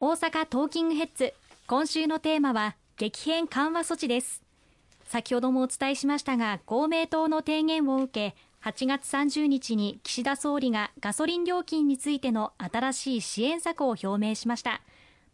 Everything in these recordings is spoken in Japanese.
大阪トーキングヘッズ。今週のテーマは激変緩和措置です。先ほどもお伝えしましたが公明党の提言を受け8月30日に岸田総理がガソリン料金についての新しい支援策を表明しました。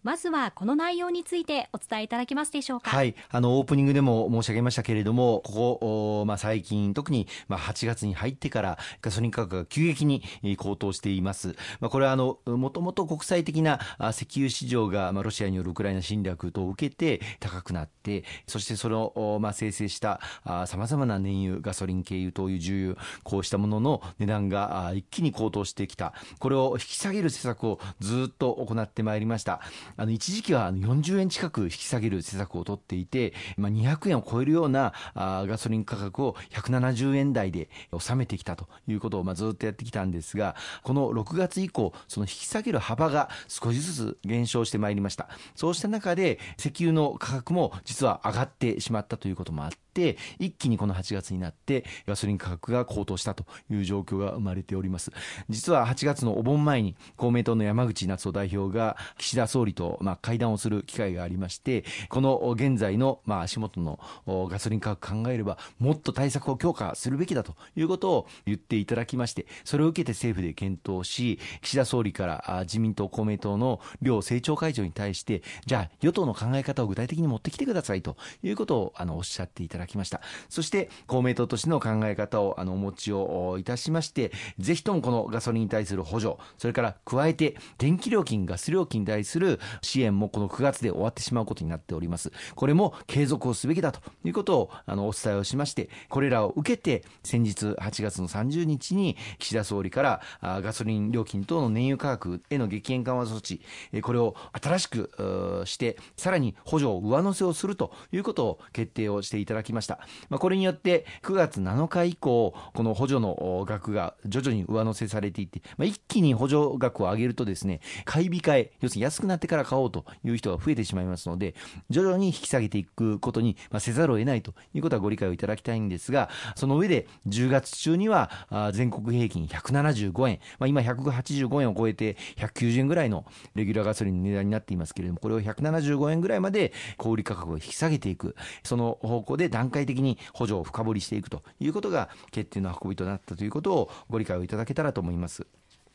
まずはこの内容についてお伝えいただけますでしょうか。はい、あのオープニングでも申し上げましたけれども、ここまあ最近特にまあ8月に入ってからガソリン価格が急激に高騰しています。まあこれはあのもともと国際的な石油市場がまあロシアによるウクライナ侵略と受けて高くなって、そしてそのまあ生成したさまざまな燃油、ガソリン軽油、灯油、重油こうしたものの値段が一気に高騰してきた。これを引き下げる施策をずっと行ってまいりました。あの一時期は40円近く引き下げる施策を取っていて、まあ、200円を超えるようなあガソリン価格を170円台で収めてきたということをまあずっとやってきたんですがこの6月以降その引き下げる幅が少しずつ減少してまいりました。そうした中で石油の価格も実は上がってしまったということもあって一気にこの8月になってガソリン価格が高騰したという状況が生まれております。実は8月のお盆前に公明党の山口夏夫代表が岸田総理とまあ会談をする機会がありましてこの現在のまあ足元のガソリン価格考えればもっと対策を強化するべきだということを言っていただきましてそれを受けて政府で検討し岸田総理から自民党公明党の両政調会長に対してじゃあ与党の考え方を具体的に持ってきてくださいということをあのおっしゃっていただだきました。そして公明党としての考え方をあのお持ちをいたしましてぜひともこのガソリンに対する補助それから加えて電気料金ガス料金に対する支援もこの9月で終わってしまうことになっておりますこれも継続をすべきだということをあのお伝えをしましてこれらを受けて先日8月の30日に岸田総理からガソリン料金等の燃油価格への激変緩和措置これを新しくしてさらに補助を上乗せをするということを決定をしていただきました。まあ、これによって9月7日以降、この補助の額が徐々に上乗せされていって、まあ、一気に補助額を上げるとですね、買い控え、要するに安くなってから買おうという人が増えてしまいますので、徐々に引き下げていくことに、ま、せざるを得ないということはご理解をいただきたいんですが、その上で10月中には全国平均175円、まあ、今185円を超えて190円ぐらいのレギュラーガソリンの値段になっていますけれども、これを175円ぐらいまで小売価格を引き下げていく、その方向で段階的に補助を深掘りしていくということが決定の運びとなったということをご理解をいただけたらと思います。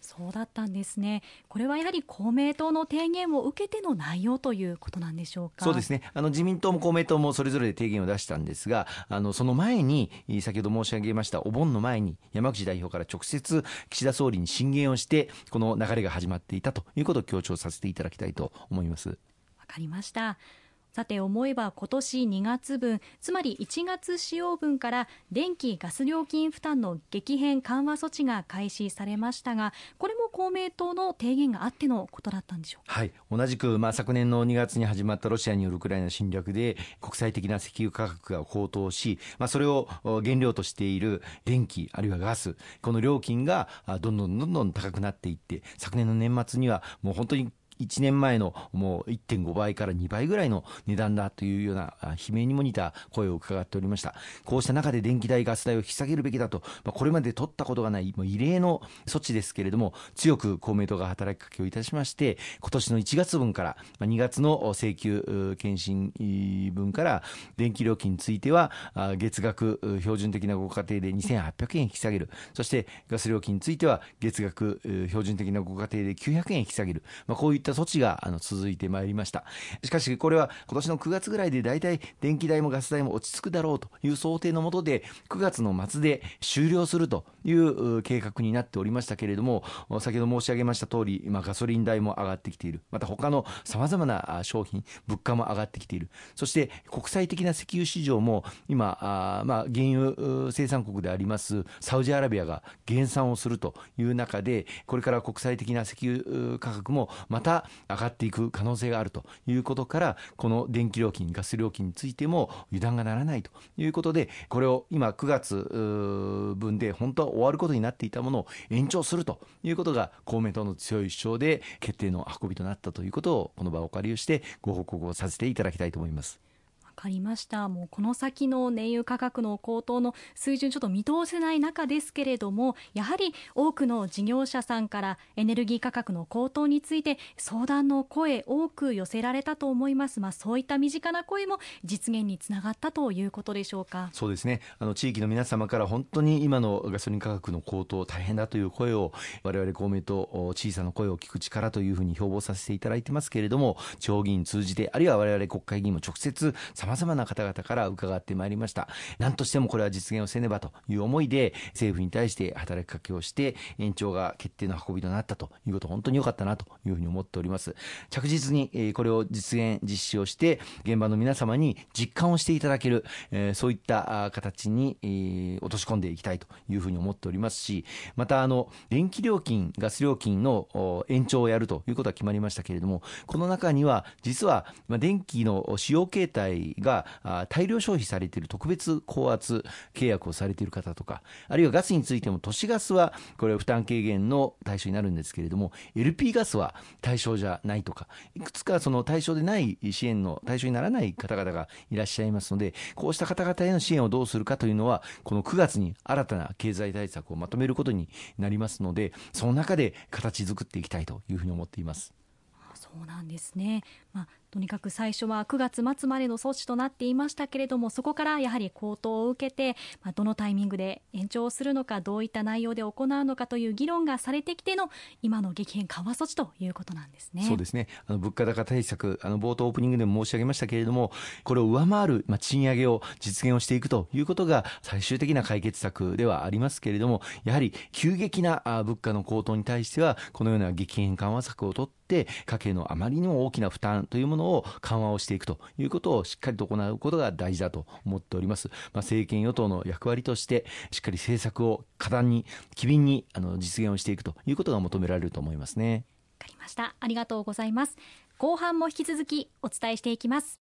そうだったんですね。これはやはり公明党の提言を受けての内容ということなんでしょうか？そうですね。あの自民党も公明党もそれぞれで提言を出したんですが、あのその前に先ほど申し上げましたお盆の前に山口代表から直接岸田総理に進言をしてこの流れが始まっていたということを強調させていただきたいと思います。わかりました。さて思えば今年2月分つまり1月使用分から電気・ガス料金負担の激変緩和措置が開始されましたがこれも公明党の提言があってのことだったんでしょうはい。同じく、まあ、昨年の2月に始まったロシアによるウクライナ侵略で国際的な石油価格が高騰し、まあ、それを原料としている電気あるいはガスこの料金がどんどんどんどん高くなっていって昨年の年末にはもう本当に1年前のもう1.5倍から2倍ぐらいの値段だというような悲鳴にも似た声を伺っておりました。こうした中で電気代ガス代を引き下げるべきだと、まあ、これまで取ったことがないもう異例の措置ですけれども強く公明党が働きかけをいたしまして今年の1月分から、まあ、2月の請求検診分から電気料金については月額標準的なご家庭で2800円引き下げる。そしてガス料金については月額標準的なご家庭で900円引き下げる、まあ、こういったった措置があの続いてまいりました。しかしこれは今年の9月ぐらいで大体電気代もガス代も落ち着くだろうという想定のもとで9月の末で終了するという計画になっておりましたけれども先ほど申し上げました通り今ガソリン代も上がってきている。また他のさまざまな商品物価も上がってきている。そして国際的な石油市場も今あまあ原油生産国でありますサウジアラビアが減産をするという中でこれから国際的な石油価格もまた上がっていく可能性があるということからこの電気料金ガス料金についても油断がならないということでこれを今9月分で本当は終わることになっていたものを延長するということが公明党の強い主張で決定の運びとなったということをこの場をお借りをしてご報告をさせていただきたいと思います。かりました。もうこの先の燃油価格の高騰の水準ちょっと見通せない中ですけれどもやはり多くの事業者さんからエネルギー価格の高騰について相談の声多く寄せられたと思います。まあそういった身近な声も実現につながったということでしょうか。そうですね。あの地域の皆様から本当に今のガソリン価格の高騰大変だという声を我々公明党小さな声を聞く力というふうに標榜させていただいてますけれども地方議員通じてあるいは我々国会議員も直接さまざまな方々から伺ってまいりました。何としてもこれは実現をせねばという思いで政府に対して働きかけをして延長が決定の運びとなったということ本当に良かったなというふうに思っております。着実にこれを実現実施をして現場の皆様に実感をしていただけるそういった形に落とし込んでいきたいというふうに思っておりますしまたあの電気料金ガス料金の延長をやるということは決まりましたけれどもこの中には実は電気の使用形態が大量消費されている特別高圧契約をされている方とかあるいはガスについても都市ガスはこれ負担軽減の対象になるんですけれども LP ガスは対象じゃないとかいくつかその対象でない支援の対象にならない方々がいらっしゃいますのでこうした方々への支援をどうするかというのはこの9月に新たな経済対策をまとめることになりますのでその中で形作っていきたいというふうに思っています。そうなんですね、まあ、とにかく最初は9月末までの措置となっていましたけれどもそこからやはり高騰を受けて、まあ、どのタイミングで延長するのかどういった内容で行うのかという議論がされてきての今の激変緩和措置ということなんですね。そうですねあの物価高対策あの冒頭オープニングでも申し上げましたけれどもこれを上回る、まあ、賃上げを実現をしていくということが最終的な解決策ではありますけれどもやはり急激な物価の高騰に対してはこのような激変緩和策を取って家計のあまりにも大きな負担というもののを緩和をしていくということをしっかりと行うことが大事だと思っております。まあ、政権与党の役割としてしっかり政策を果断に機敏にあの実現をしていくということが求められると思いますね。わかりました。ありがとうございます。後半も引き続きお伝えしていきます。